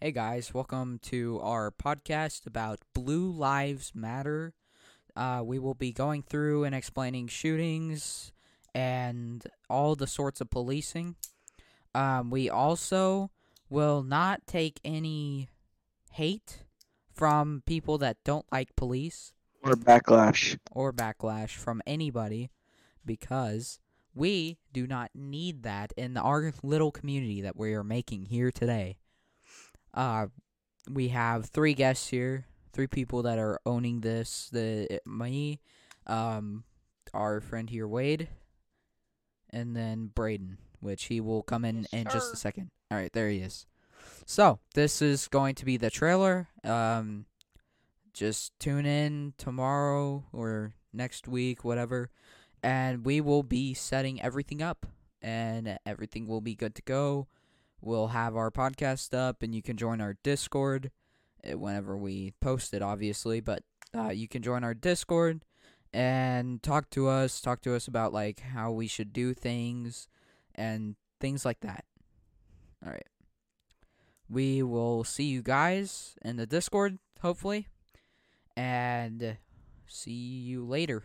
Hey guys, welcome to our podcast about Blue Lives Matter. Uh, we will be going through and explaining shootings and all the sorts of policing. Um, we also will not take any hate from people that don't like police or backlash. or backlash from anybody because we do not need that in our little community that we are making here today. Uh, we have three guests here, three people that are owning this. The me, um, our friend here Wade, and then Braden, which he will come in Yes, in just a second. All right, there he is. So this is going to be the trailer. Um, just tune in tomorrow or next week, whatever, and we will be setting everything up, and everything will be good to go. We'll have our podcast up, and you can join our Discord uh, whenever we post it, obviously. But uh, you can join our Discord and talk to us. Talk to us about like how we should do things and things like that. All right. We will see you guys in the Discord, hopefully, and see you later.